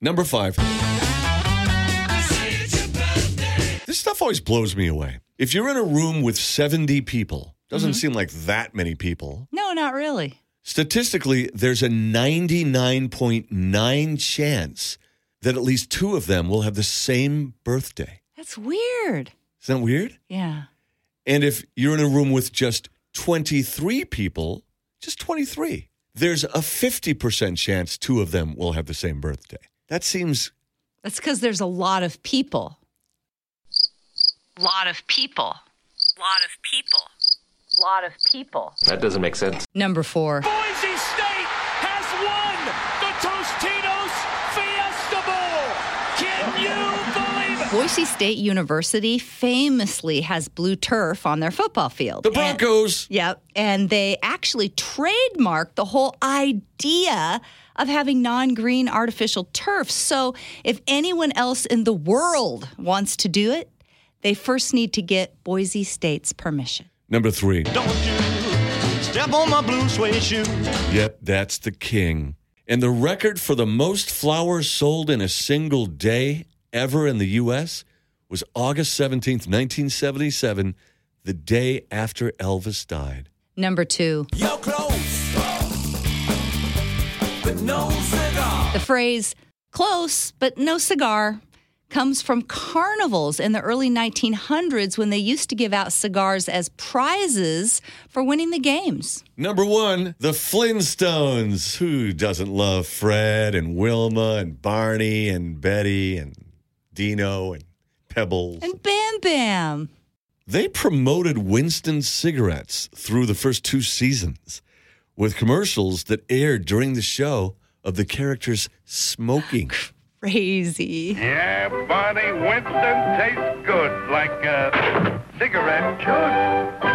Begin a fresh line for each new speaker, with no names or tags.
Number five. This stuff always blows me away. If you're in a room with 70 people, doesn't mm-hmm. seem like that many people.
No, not really.
Statistically, there's a 99.9 chance that at least two of them will have the same birthday.
That's weird.
Isn't that weird?
Yeah.
And if you're in a room with just 23 people, just 23, there's a 50% chance two of them will have the same birthday. That seems
That's because there's a lot of people. Lot of people. Lot of people. Lot of people.
That doesn't make sense.
Number four.
Boise State has won the Tostitos Fiesta Bowl. Can you believe it?
Boise State University famously has blue turf on their football field.
the
And-
Broncos.
Yep. And they actually trademarked the whole idea of having non green artificial turf. So if anyone else in the world wants to do it, they first need to get Boise State's permission.
Number three.
Don't you step on my blue suede shoe.
Yep, that's the king. And the record for the most flowers sold in a single day ever in the U.S. was August 17th, 1977, the day after Elvis died.
Number two,
You're close, but no cigar.
the phrase close but no cigar comes from carnivals in the early 1900s when they used to give out cigars as prizes for winning the games.
Number one, the Flintstones. Who doesn't love Fred and Wilma and Barney and Betty and Dino and Pebbles?
And Bam Bam.
They promoted Winston cigarettes through the first two seasons with commercials that aired during the show of the characters smoking.
Crazy.
Yeah, Barney Winston tastes good like a cigarette should.